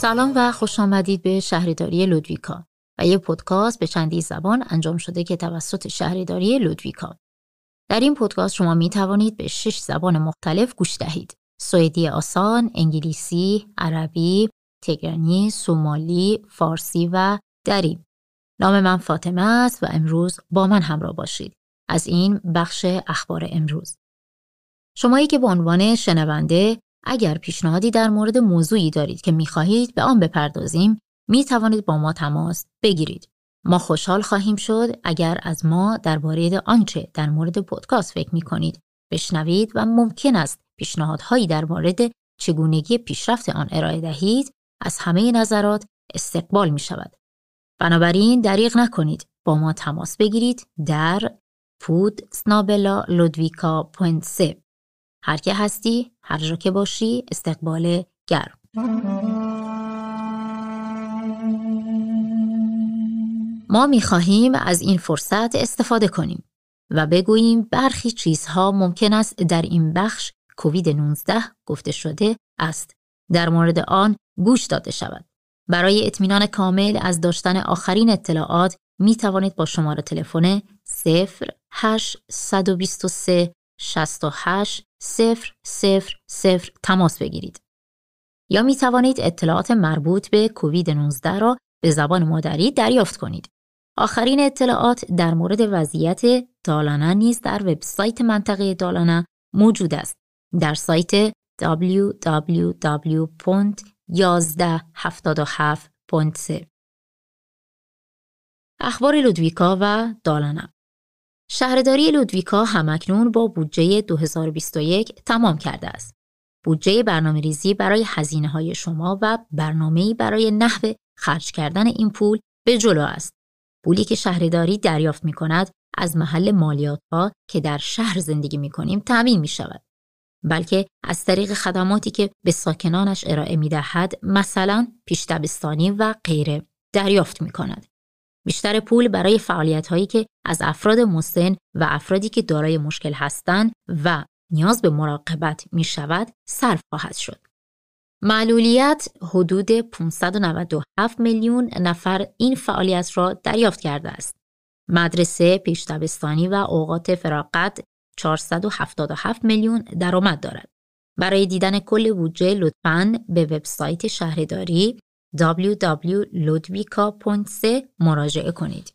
سلام و خوش آمدید به شهرداری لودویکا و یک پادکست به چندی زبان انجام شده که توسط شهرداری لودویکا. در این پادکست شما می توانید به شش زبان مختلف گوش دهید. سوئدی آسان، انگلیسی، عربی، تگرانی، سومالی، فارسی و دری. نام من فاطمه است و امروز با من همراه باشید. از این بخش اخبار امروز. شمایی که به عنوان شنونده اگر پیشنهادی در مورد موضوعی دارید که می‌خواهید به آن بپردازیم می توانید با ما تماس بگیرید. ما خوشحال خواهیم شد اگر از ما درباره آنچه در مورد پادکست فکر می کنید بشنوید و ممکن است پیشنهادهایی در مورد چگونگی پیشرفت آن ارائه دهید از همه نظرات استقبال می شود. بنابراین دریغ نکنید با ما تماس بگیرید در پود سنابلا لودویکا هر که هستی هر جا که باشی استقبال گرم ما می خواهیم از این فرصت استفاده کنیم و بگوییم برخی چیزها ممکن است در این بخش کووید 19 گفته شده است. در مورد آن گوش داده شود. برای اطمینان کامل از داشتن آخرین اطلاعات می توانید با شماره تلفن 0823 68 000 تماس بگیرید. یا می توانید اطلاعات مربوط به کووید 19 را به زبان مادری دریافت کنید. آخرین اطلاعات در مورد وضعیت دالانا نیز در وبسایت منطقه دالانا موجود است. در سایت www.1177.3 اخبار لودویکا و دالانا شهرداری لودویکا همکنون با بودجه 2021 تمام کرده است. بودجه برنامه ریزی برای هزینه های شما و برنامه‌ای برای نحو خرج کردن این پول به جلو است. پولی که شهرداری دریافت می کند از محل مالیات ها که در شهر زندگی می کنیم تأمین می شود. بلکه از طریق خدماتی که به ساکنانش ارائه می دهد مثلا پیشتبستانی و غیره دریافت می کند. بیشتر پول برای فعالیت هایی که از افراد مسن و افرادی که دارای مشکل هستند و نیاز به مراقبت می شود صرف خواهد شد. معلولیت حدود 597 میلیون نفر این فعالیت را دریافت کرده است. مدرسه، پیشتبستانی و اوقات فراغت 477 میلیون درآمد دارد. برای دیدن کل بودجه لطفاً به وبسایت شهرداری www.ludvika.se مراجعه کنید.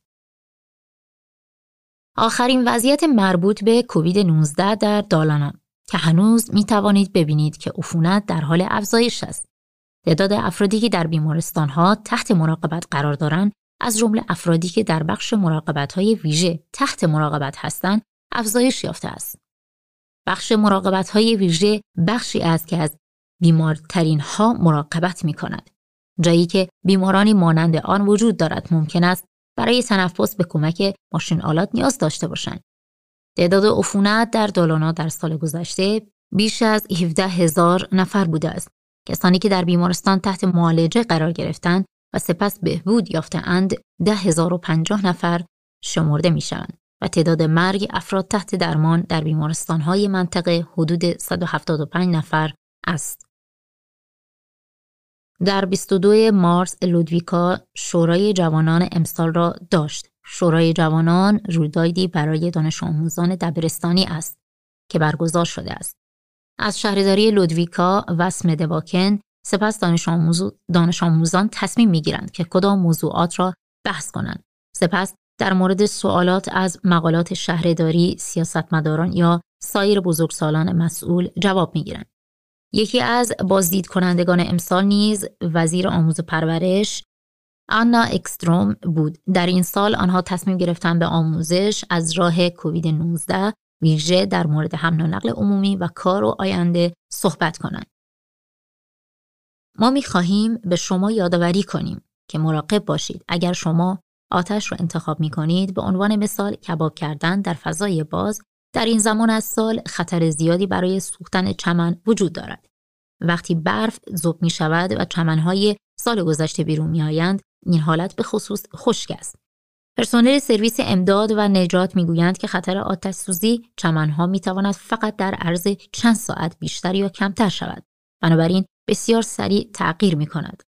آخرین وضعیت مربوط به کووید 19 در دالانا که هنوز می توانید ببینید که عفونت در حال افزایش است. تعداد افرادی که در بیمارستان ها تحت مراقبت قرار دارند از جمله افرادی که در بخش مراقبت های ویژه تحت مراقبت هستند افزایش یافته است. بخش مراقبت های ویژه بخشی است که از بیمارترین ها مراقبت می کند. جایی که بیمارانی مانند آن وجود دارد ممکن است برای تنفس به کمک ماشین آلات نیاز داشته باشند. تعداد عفونت در دالانا در سال گذشته بیش از 17 هزار نفر بوده است. کسانی که در بیمارستان تحت معالجه قرار گرفتند و سپس بهبود و پنجاه نفر شمرده می شوند و تعداد مرگ افراد تحت درمان در بیمارستان های منطقه حدود 175 نفر است. در 22 مارس لودویکا شورای جوانان امسال را داشت. شورای جوانان رویدادی برای دانش آموزان دبیرستانی است که برگزار شده است. از شهرداری لودویکا و دواکن سپس دانش, دانش آموزان تصمیم می گیرند که کدام موضوعات را بحث کنند. سپس در مورد سوالات از مقالات شهرداری، سیاستمداران یا سایر بزرگسالان مسئول جواب می گیرند. یکی از بازدید کنندگان امسال نیز وزیر آموز پرورش آنا اکستروم بود. در این سال آنها تصمیم گرفتن به آموزش از راه کووید 19 ویژه در مورد حمل و نقل عمومی و کار و آینده صحبت کنند. ما می خواهیم به شما یادآوری کنیم که مراقب باشید اگر شما آتش را انتخاب می کنید به عنوان مثال کباب کردن در فضای باز در این زمان از سال خطر زیادی برای سوختن چمن وجود دارد. وقتی برف ذوب می شود و چمنهای سال گذشته بیرون می آیند، این حالت به خصوص خشک است. پرسنل سرویس امداد و نجات می‌گویند که خطر آتش سوزی چمنها می تواند فقط در عرض چند ساعت بیشتر یا کمتر شود. بنابراین بسیار سریع تغییر می کند.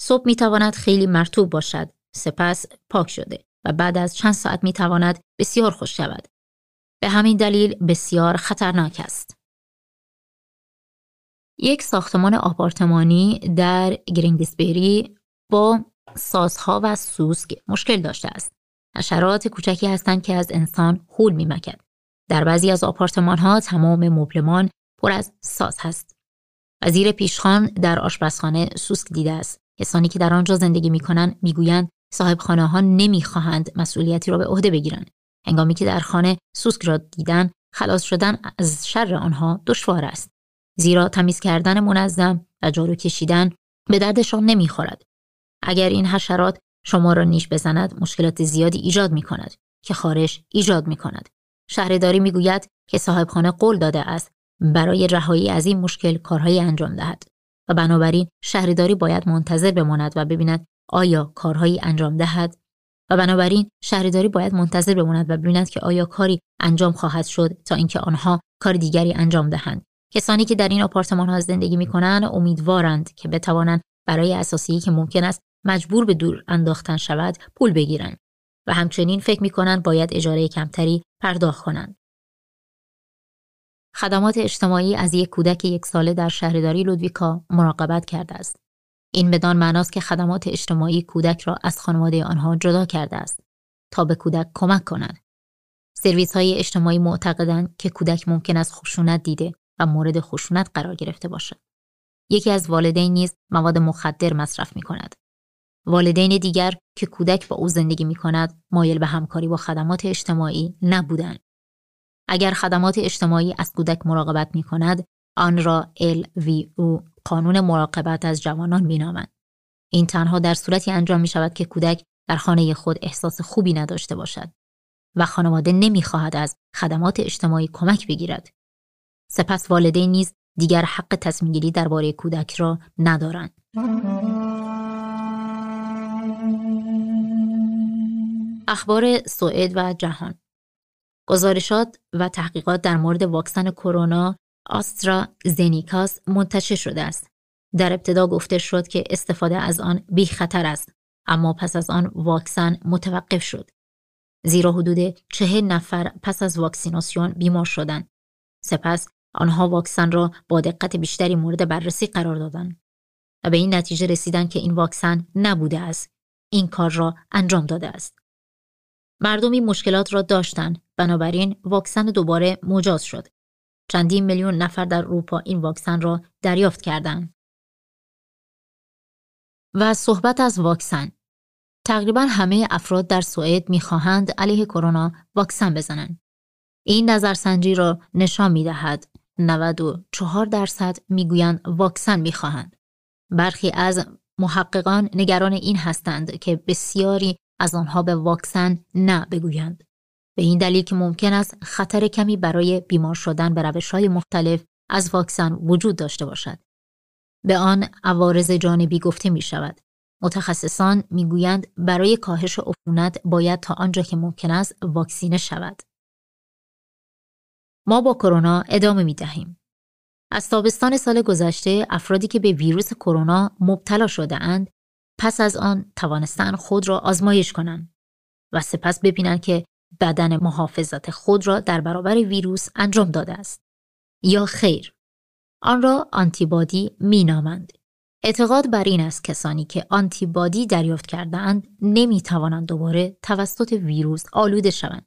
صبح می تواند خیلی مرتوب باشد سپس پاک شده و بعد از چند ساعت می تواند بسیار خوش شود به همین دلیل بسیار خطرناک است یک ساختمان آپارتمانی در گرینگسبری با سازها و سوسک مشکل داشته است. حشرات کوچکی هستند که از انسان حول میمکد. در بعضی از آپارتمان ها تمام مبلمان پر از ساز هست. وزیر پیشخان در آشپزخانه سوسک دیده است. کسانی که در آنجا زندگی می کنند می‌گویند صاحب خانه ها نمی‌خواهند مسئولیتی را به عهده بگیرند. هنگامی که در خانه سوسک را دیدن خلاص شدن از شر آنها دشوار است. زیرا تمیز کردن منظم و جارو کشیدن به دردشان نمی‌خورد. اگر این حشرات شما را نیش بزند مشکلات زیادی ایجاد می کند که خارش ایجاد می کند. شهرداری می گوید که صاحبخانه قول داده است برای رهایی از این مشکل کارهایی انجام دهد و بنابراین شهرداری باید منتظر بماند و ببیند آیا کارهایی انجام دهد و بنابراین شهرداری باید منتظر بماند و ببیند که آیا کاری انجام خواهد شد تا اینکه آنها کار دیگری انجام دهند کسانی که در این آپارتمان ها زندگی می کنند امیدوارند که بتوانند برای اساسی که ممکن است مجبور به دور انداختن شود پول بگیرند و همچنین فکر می کنند باید اجاره کمتری پرداخت کنند. خدمات اجتماعی از یک کودک یک ساله در شهرداری لودویکا مراقبت کرده است. این بدان معناست که خدمات اجتماعی کودک را از خانواده آنها جدا کرده است تا به کودک کمک کنند. سرویس های اجتماعی معتقدند که کودک ممکن است خشونت دیده و مورد خشونت قرار گرفته باشد. یکی از والدین نیز مواد مخدر مصرف می کند. والدین دیگر که کودک با او زندگی می کند مایل به همکاری با خدمات اجتماعی نبودند. اگر خدمات اجتماعی از کودک مراقبت می کند آن را LVO قانون مراقبت از جوانان می نامند. این تنها در صورتی انجام می شود که کودک در خانه خود احساس خوبی نداشته باشد و خانواده نمی خواهد از خدمات اجتماعی کمک بگیرد. سپس والدین نیز دیگر حق تصمیم گیری درباره کودک را ندارند. اخبار سوئد و جهان گزارشات و تحقیقات در مورد واکسن کرونا آسترا زنیکاس منتشر شده است. در ابتدا گفته شد که استفاده از آن بی خطر است اما پس از آن واکسن متوقف شد. زیرا حدود چهل نفر پس از واکسیناسیون بیمار شدند. سپس آنها واکسن را با دقت بیشتری مورد بررسی قرار دادند و به این نتیجه رسیدند که این واکسن نبوده است. این کار را انجام داده است. مردم این مشکلات را داشتند بنابراین واکسن دوباره مجاز شد چندین میلیون نفر در اروپا این واکسن را دریافت کردند. و صحبت از واکسن. تقریبا همه افراد در سوئد می‌خواهند علیه کرونا واکسن بزنند این نظرسنجی را نشان می‌دهد. 94 درصد می‌گویند واکسن می‌خواهند. برخی از محققان نگران این هستند که بسیاری از آنها به واکسن نه بگویند. به این دلیل که ممکن است خطر کمی برای بیمار شدن به روش های مختلف از واکسن وجود داشته باشد. به آن عوارض جانبی گفته می شود. متخصصان می‌گویند برای کاهش عفونت باید تا آنجا که ممکن است واکسینه شود. ما با کرونا ادامه می دهیم. از تابستان سال گذشته افرادی که به ویروس کرونا مبتلا شده اند پس از آن توانستن خود را آزمایش کنند و سپس ببینند که بدن محافظت خود را در برابر ویروس انجام داده است یا خیر آن را آنتیبادی می نامند. اعتقاد بر این است کسانی که آنتیبادی دریافت کردهاند نمی توانند دوباره توسط ویروس آلوده شوند.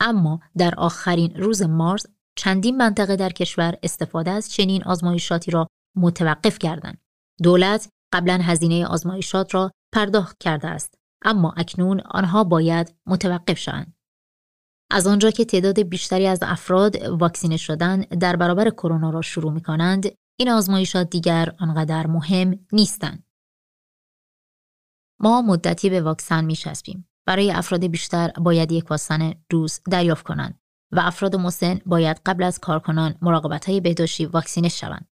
اما در آخرین روز مارس چندین منطقه در کشور استفاده از چنین آزمایشاتی را متوقف کردند. دولت قبلا هزینه آزمایشات را پرداخت کرده است اما اکنون آنها باید متوقف شوند از آنجا که تعداد بیشتری از افراد واکسینه شدن در برابر کرونا را شروع می کنند این آزمایشات دیگر آنقدر مهم نیستند ما مدتی به واکسن می شسبیم. برای افراد بیشتر باید یک واکسن دوز دریافت کنند و افراد مسن باید قبل از کارکنان مراقبت های بهداشتی واکسینه شوند.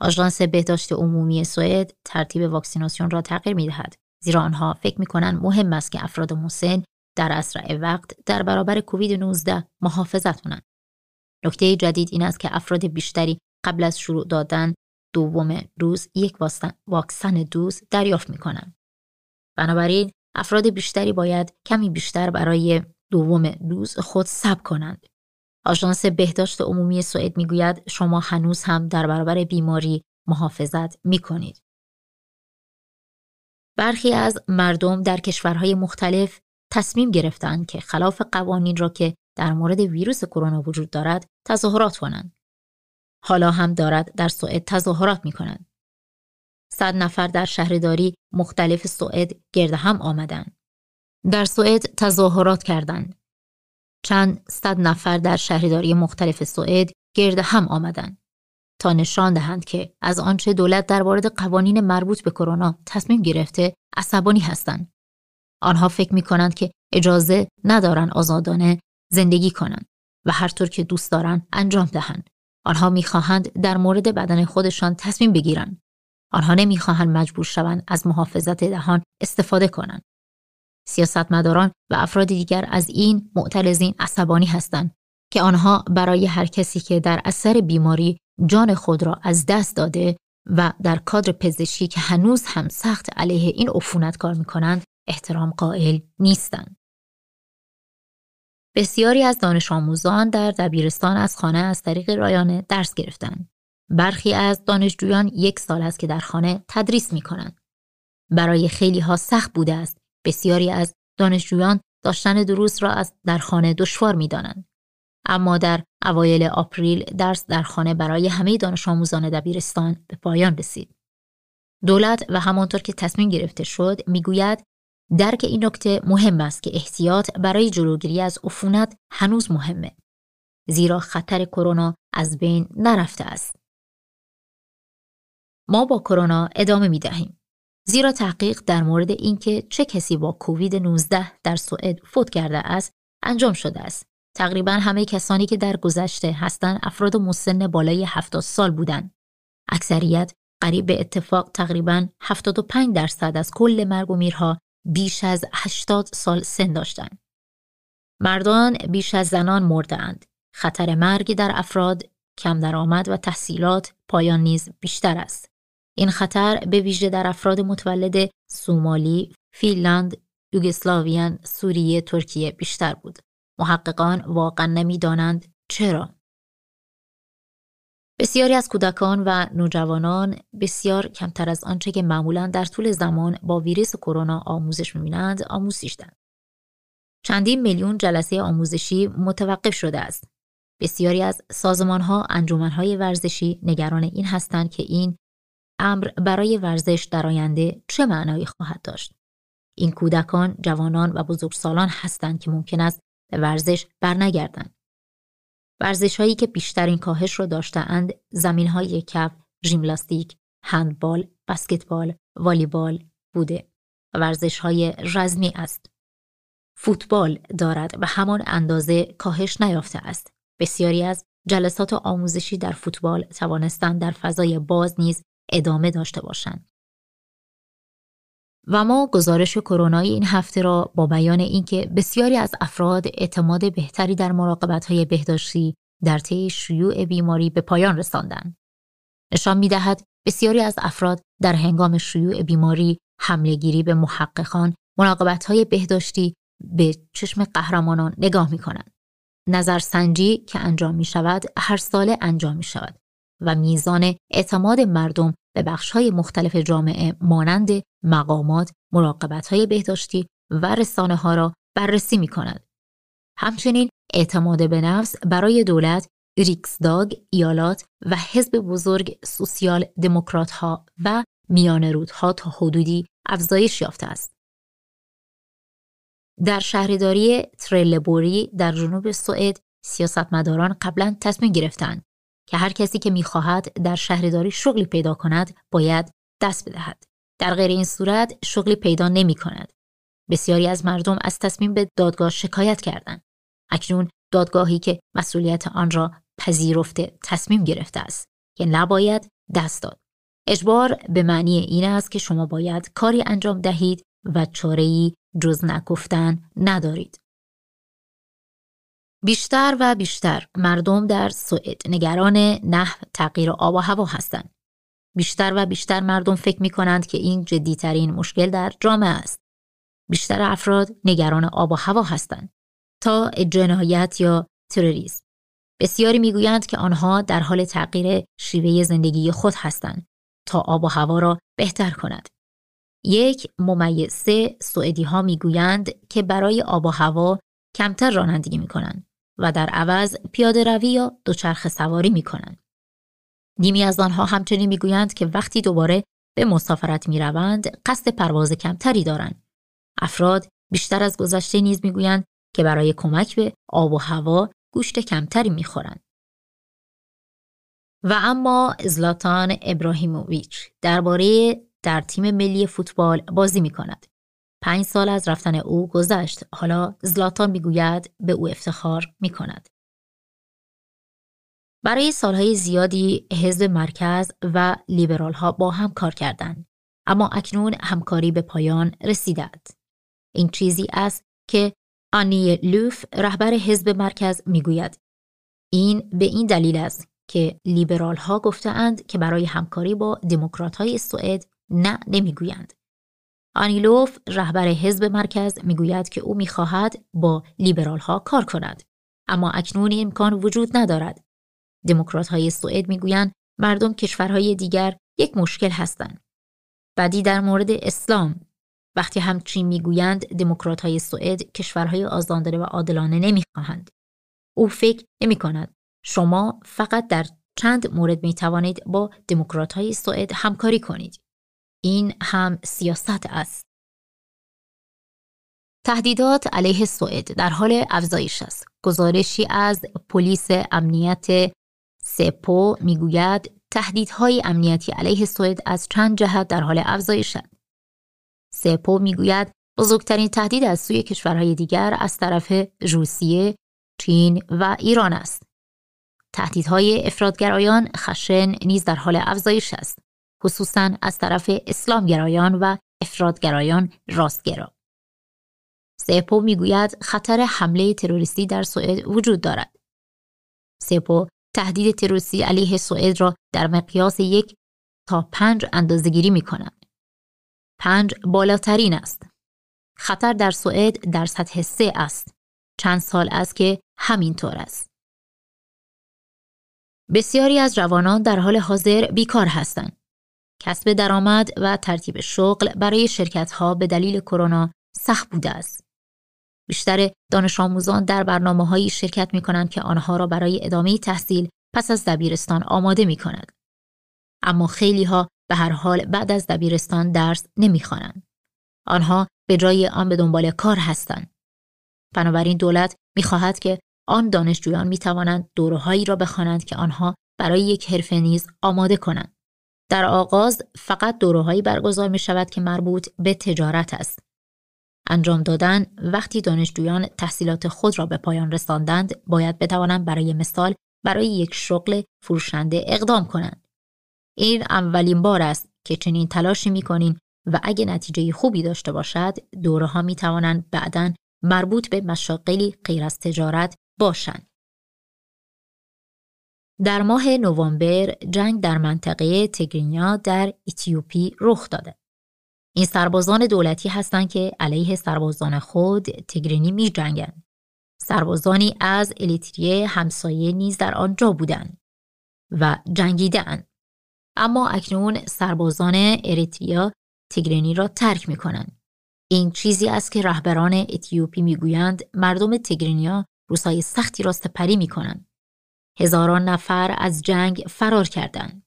آژانس بهداشت عمومی سوئد ترتیب واکسیناسیون را تغییر می دهد زیرا آنها فکر می کنند مهم است که افراد مسن در اسرع وقت در برابر کووید 19 محافظت کنند. نکته جدید این است که افراد بیشتری قبل از شروع دادن دوم روز یک واکسن دوز دریافت می کنند. بنابراین افراد بیشتری باید کمی بیشتر برای دوم دوز خود ثبت کنند. آژانس بهداشت عمومی سوئد می‌گوید شما هنوز هم در برابر بیماری محافظت می کنید. برخی از مردم در کشورهای مختلف تصمیم گرفتند که خلاف قوانین را که در مورد ویروس کرونا وجود دارد تظاهرات کنند. حالا هم دارد در سوئد تظاهرات می کنند. صد نفر در شهرداری مختلف سوئد گرد هم آمدند. در سوئد تظاهرات کردند. چند صد نفر در شهرداری مختلف سوئد گرد هم آمدند تا نشان دهند که از آنچه دولت در مورد قوانین مربوط به کرونا تصمیم گرفته عصبانی هستند. آنها فکر می کنند که اجازه ندارند آزادانه زندگی کنند و هر طور که دوست دارند انجام دهند. آنها می‌خواهند در مورد بدن خودشان تصمیم بگیرند. آنها نمی‌خواهند مجبور شوند از محافظت دهان استفاده کنند. سیاستمداران و افراد دیگر از این معترضین عصبانی هستند که آنها برای هر کسی که در اثر بیماری جان خود را از دست داده و در کادر پزشکی که هنوز هم سخت علیه این عفونت کار می کنند احترام قائل نیستند. بسیاری از دانش آموزان در دبیرستان از خانه از طریق رایانه درس گرفتند. برخی از دانشجویان یک سال است که در خانه تدریس می کنند. برای خیلی ها سخت بوده است. بسیاری از دانشجویان داشتن دروس را از در خانه دشوار می دانند. اما در اوایل آپریل درس در خانه برای همه دانش آموزان دبیرستان به پایان رسید. دولت و همانطور که تصمیم گرفته شد می‌گوید درک این نکته مهم است که احتیاط برای جلوگیری از عفونت هنوز مهمه. زیرا خطر کرونا از بین نرفته است. ما با کرونا ادامه می دهیم. زیرا تحقیق در مورد اینکه چه کسی با کووید 19 در سوئد فوت کرده است انجام شده است. تقریبا همه کسانی که در گذشته هستند افراد مسن بالای 70 سال بودند. اکثریت قریب به اتفاق تقریبا 75 درصد از کل مرگ و میرها بیش از 80 سال سن داشتند. مردان بیش از زنان مردند. خطر مرگ در افراد کم درآمد و تحصیلات پایان نیز بیشتر است. این خطر به ویژه در افراد متولد سومالی، فینلاند، یوگسلاویان، سوریه، ترکیه بیشتر بود. محققان واقعا نمی‌دانند چرا. بسیاری از کودکان و نوجوانان بسیار کمتر از آنچه که معمولا در طول زمان با ویروس کرونا آموزش می‌بینند آموزش دهند. چندین میلیون جلسه آموزشی متوقف شده است. بسیاری از سازمانها، انجمنهای ورزشی نگران این هستند که این امر برای ورزش در آینده چه معنایی خواهد داشت. این کودکان، جوانان و بزرگسالان هستند که ممکن است به ورزش برنگردند. ورزش هایی که بیشترین کاهش را داشتهاند زمین های کف، ژیمناستیک، هندبال، بسکتبال، والیبال بوده ورزش های رزمی است. فوتبال دارد و همان اندازه کاهش نیافته است. بسیاری از جلسات آموزشی در فوتبال توانستند در فضای باز نیز ادامه داشته باشند. و ما گزارش کرونای این هفته را با بیان اینکه بسیاری از افراد اعتماد بهتری در های بهداشتی در طی شیوع بیماری به پایان رساندند. نشان می‌دهد بسیاری از افراد در هنگام شیوع بیماری حملهگیری به محققان های بهداشتی به چشم قهرمانان نگاه می کنند. نظرسنجی که انجام می شود هر ساله انجام می شود و میزان اعتماد مردم به بخش‌های مختلف جامعه مانند مقامات، های بهداشتی و رسانه ها را بررسی می کند. همچنین اعتماد به نفس برای دولت، ریکسداگ، ایالات و حزب بزرگ سوسیال دموکرات ها و میان رودها تا حدودی افزایش یافته است. در شهرداری ترلبوری در جنوب سوئد سیاستمداران قبلا تصمیم گرفتند که هر کسی که می‌خواهد در شهرداری شغلی پیدا کند باید دست بدهد. در غیر این صورت شغلی پیدا نمی کند. بسیاری از مردم از تصمیم به دادگاه شکایت کردند. اکنون دادگاهی که مسئولیت آن را پذیرفته تصمیم گرفته است که نباید دست داد. اجبار به معنی این است که شما باید کاری انجام دهید و چاره‌ای جز نگفتن ندارید. بیشتر و بیشتر مردم در سوئد نگران نحو تغییر آب و هوا هستند. بیشتر و بیشتر مردم فکر می کنند که این جدیترین مشکل در جامعه است. بیشتر افراد نگران آب و هوا هستند تا جنایت یا تروریسم. بسیاری می‌گویند که آنها در حال تغییر شیوه زندگی خود هستند تا آب و هوا را بهتر کند. یک ممیزه سوئدی ها می‌گویند که برای آب و هوا کمتر رانندگی می کنند و در عوض پیاده روی یا دوچرخه سواری می کنند. نیمی از آنها همچنین می‌گویند که وقتی دوباره به مسافرت می روند قصد پرواز کمتری دارند. افراد بیشتر از گذشته نیز می‌گویند که برای کمک به آب و هوا گوشت کمتری می‌خورند. و اما زلاتان ابراهیموویچ درباره در تیم ملی فوتبال بازی می کند. پنج سال از رفتن او گذشت. حالا زلاتان می‌گوید به او افتخار می کند. برای سالهای زیادی حزب مرکز و لیبرال ها با هم کار کردند. اما اکنون همکاری به پایان رسیده این چیزی است که آنی لوف رهبر حزب مرکز می‌گوید این به این دلیل است که لیبرال ها گفتهاند که برای همکاری با دموکرات های سوئد نه نمی‌گویند. آنیلوف رهبر حزب مرکز می‌گوید که او می‌خواهد با لیبرال ها کار کند اما اکنون امکان وجود ندارد. دموکرات های سوئد می‌گویند مردم کشورهای دیگر یک مشکل هستند. بعدی در مورد اسلام وقتی همچین می‌گویند دموکرات های سوئد کشورهای آزادانه و عادلانه نمی‌خواهند. او فکر نمی کند شما فقط در چند مورد می توانید با دموکرات های سوئد همکاری کنید. این هم سیاست است. تهدیدات علیه سوئد در حال افزایش است. گزارشی از پلیس امنیت سپو می‌گوید تهدیدهای امنیتی علیه سوئد از چند جهت در حال افزایش است. سپو می‌گوید بزرگترین تهدید از سوی کشورهای دیگر از طرف روسیه، چین و ایران است. تهدیدهای افرادگرایان خشن نیز در حال افزایش است. خصوصا از طرف اسلامگرایان و افرادگرایان راستگرا. سپو می‌گوید خطر حمله تروریستی در سوئد وجود دارد. سپو تهدید تروریستی علیه سوئد را در مقیاس یک تا پنج اندازهگیری می کند. پنج بالاترین است. خطر در سوئد در سطح سه است. چند سال است که همینطور است. بسیاری از جوانان در حال حاضر بیکار هستند. کسب درآمد و ترتیب شغل برای شرکت ها به دلیل کرونا سخت بوده است. بیشتر دانش آموزان در برنامه هایی شرکت می کنند که آنها را برای ادامه تحصیل پس از دبیرستان آماده می کند. اما خیلی ها به هر حال بعد از دبیرستان درس نمی‌خوانند. آنها به جای آن به دنبال کار هستند. بنابراین دولت می‌خواهد که آن دانشجویان می توانند دورههایی را بخوانند که آنها برای یک حرفه نیز آماده کنند. در آغاز فقط دورههایی برگزار می شود که مربوط به تجارت است. انجام دادن وقتی دانشجویان تحصیلات خود را به پایان رساندند باید بتوانند برای مثال برای یک شغل فروشنده اقدام کنند. این اولین بار است که چنین تلاشی می کنین و اگه نتیجه خوبی داشته باشد دوره ها می توانند بعدا مربوط به مشاقلی غیر از تجارت باشند. در ماه نوامبر جنگ در منطقه تگرینیا در اتیوپی رخ داده. این سربازان دولتی هستند که علیه سربازان خود تگرینی می جنگن. سربازانی از الیتریه همسایه نیز در آنجا بودند و جنگیدند. اما اکنون سربازان اریتریا تگرینی را ترک می کنند. این چیزی است که رهبران اتیوپی می‌گویند مردم تگرینیا روزهای سختی را سپری می کنند. هزاران نفر از جنگ فرار کردند.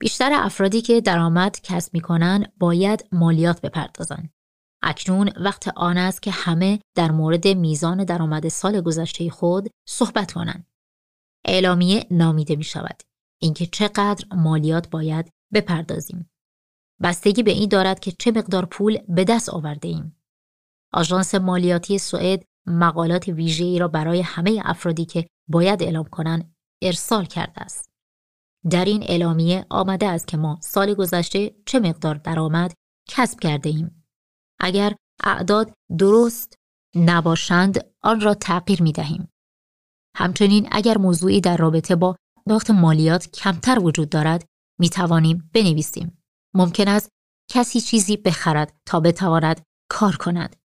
بیشتر افرادی که درآمد کسب می کنند باید مالیات بپردازند. اکنون وقت آن است که همه در مورد میزان درآمد سال گذشته خود صحبت کنند. اعلامیه نامیده می شود. اینکه چقدر مالیات باید بپردازیم. بستگی به این دارد که چه مقدار پول به دست آورده ایم. آژانس مالیاتی سوئد مقالات ویژه‌ای را برای همه افرادی که باید اعلام کنند ارسال کرده است. در این اعلامیه آمده است که ما سال گذشته چه مقدار درآمد کسب کرده ایم. اگر اعداد درست نباشند آن را تغییر می دهیم. همچنین اگر موضوعی در رابطه با پرداخت مالیات کمتر وجود دارد می توانیم بنویسیم. ممکن است کسی چیزی بخرد تا بتواند کار کند.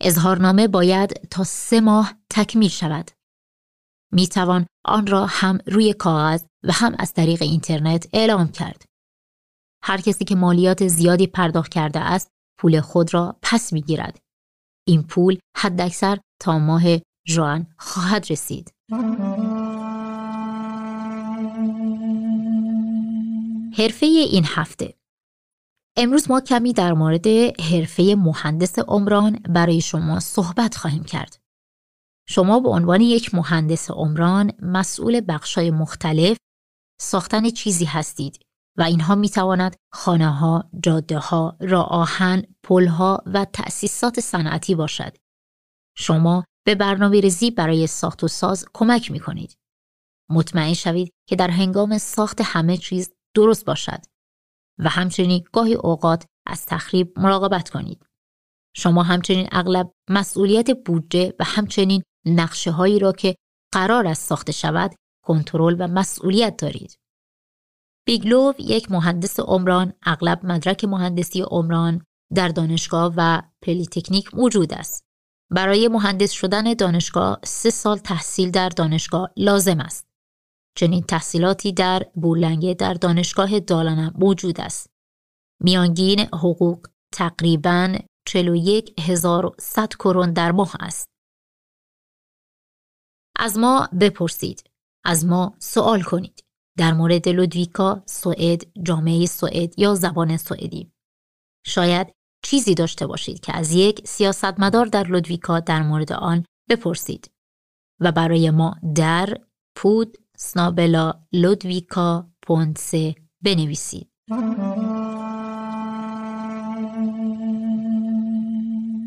اظهارنامه باید تا سه ماه تکمیل شود. می توان آن را هم روی کاغذ و هم از طریق اینترنت اعلام کرد. هر کسی که مالیات زیادی پرداخت کرده است پول خود را پس می گیرد. این پول حداکثر تا ماه ژوئن خواهد رسید. حرفه این هفته امروز ما کمی در مورد حرفه مهندس عمران برای شما صحبت خواهیم کرد. شما به عنوان یک مهندس عمران مسئول بخشای مختلف ساختن چیزی هستید و اینها می تواند خانه ها، جاده ها، راه آهن، پل ها و تأسیسات صنعتی باشد. شما به برنامه ریزی برای ساخت و ساز کمک می کنید. مطمئن شوید که در هنگام ساخت همه چیز درست باشد و همچنین گاهی اوقات از تخریب مراقبت کنید. شما همچنین اغلب مسئولیت بودجه و همچنین نقشه هایی را که قرار است ساخته شود کنترل و مسئولیت دارید. bygglov یک مهندس عمران اغلب مدرک مهندسی عمران در دانشگاه و پلیتکنیک موجود است. برای مهندس شدن دانشگاه سه سال تحصیل در دانشگاه لازم است. چنین تحصیلاتی در بورلنگه در دانشگاه دالارنا موجود است. میانگین حقوق تقریباً 41100 کرون در ماه است. از ما بپرسید. از ما سوال کنید. در مورد لودویکا، سوئد، جامعه سوئد یا زبان سوئدی. شاید چیزی داشته باشید که از یک سیاستمدار در لودویکا در مورد آن بپرسید و برای ما در پود سنابلا لودویکا پونسه بنویسید.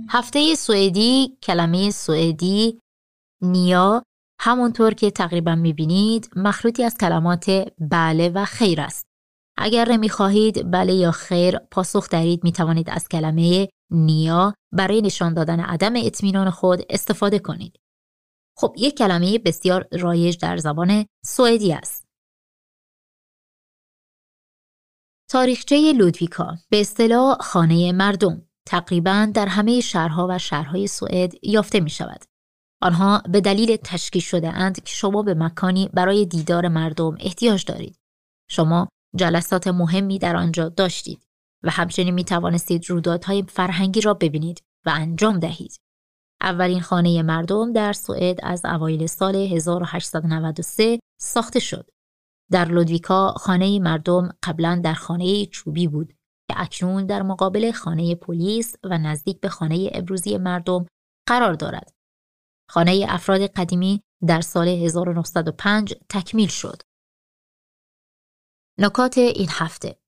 هفته سوئدی کلمه سوئدی نیا همونطور که تقریبا می‌بینید مخلوطی از کلمات بله و خیر است. اگر نمی‌خواهید بله یا خیر پاسخ دهید می توانید از کلمه نیا برای نشان دادن عدم اطمینان خود استفاده کنید. خب یک کلمه بسیار رایج در زبان سوئدی است. تاریخچه لودویکا به اصطلاح خانه مردم تقریبا در همه شهرها و شهرهای سوئد یافته می شود. آنها به دلیل تشکیل شده اند که شما به مکانی برای دیدار مردم احتیاج دارید. شما جلسات مهمی در آنجا داشتید و همچنین می توانستید رویدادهای فرهنگی را ببینید و انجام دهید. اولین خانه مردم در سوئد از اوایل سال 1893 ساخته شد. در لودویکا خانه مردم قبلا در خانه چوبی بود که اکنون در مقابل خانه پلیس و نزدیک به خانه ابروزی مردم قرار دارد. خانه افراد قدیمی در سال 1905 تکمیل شد. نکات این هفته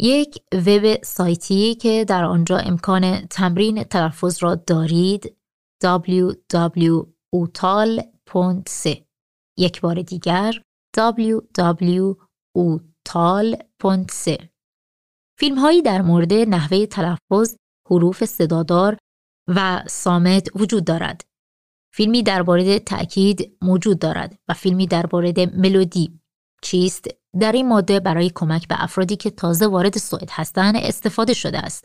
یک وب سایتی که در آنجا امکان تمرین تلفظ را دارید www.utal.se یک بار دیگر www.utal.se فیلم هایی در مورد نحوه تلفظ حروف صدادار و سامت وجود دارد. فیلمی درباره تأکید موجود دارد و فیلمی درباره ملودی چیست در این ماده برای کمک به افرادی که تازه وارد سوئد هستند استفاده شده است.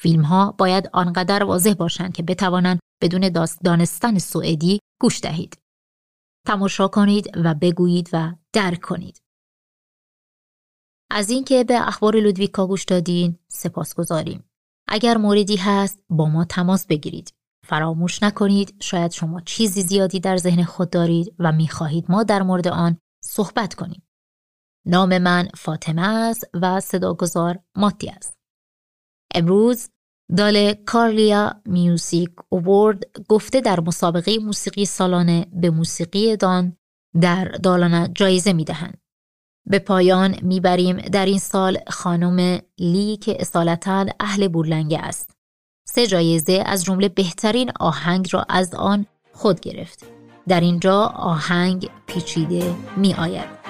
فیلم ها باید آنقدر واضح باشند که بتوانند بدون دانستن سوئدی گوش دهید. تماشا کنید و بگویید و درک کنید. از اینکه به اخبار لودویکا گوش دادین سپاس گذاریم. اگر موردی هست با ما تماس بگیرید. فراموش نکنید شاید شما چیزی زیادی در ذهن خود دارید و می‌خواهید ما در مورد آن صحبت کنیم. نام من فاطمه است و صداگذار ماتی است. امروز دال کارلیا میوزیک اوورد گفته در مسابقه موسیقی سالانه به موسیقی دان در دالانه جایزه می‌دهند. به پایان می‌بریم در این سال خانم لی که اصالتا اهل بورلنگه است. سه جایزه از جمله بهترین آهنگ را از آن خود گرفت. در اینجا آهنگ پیچیده می آید.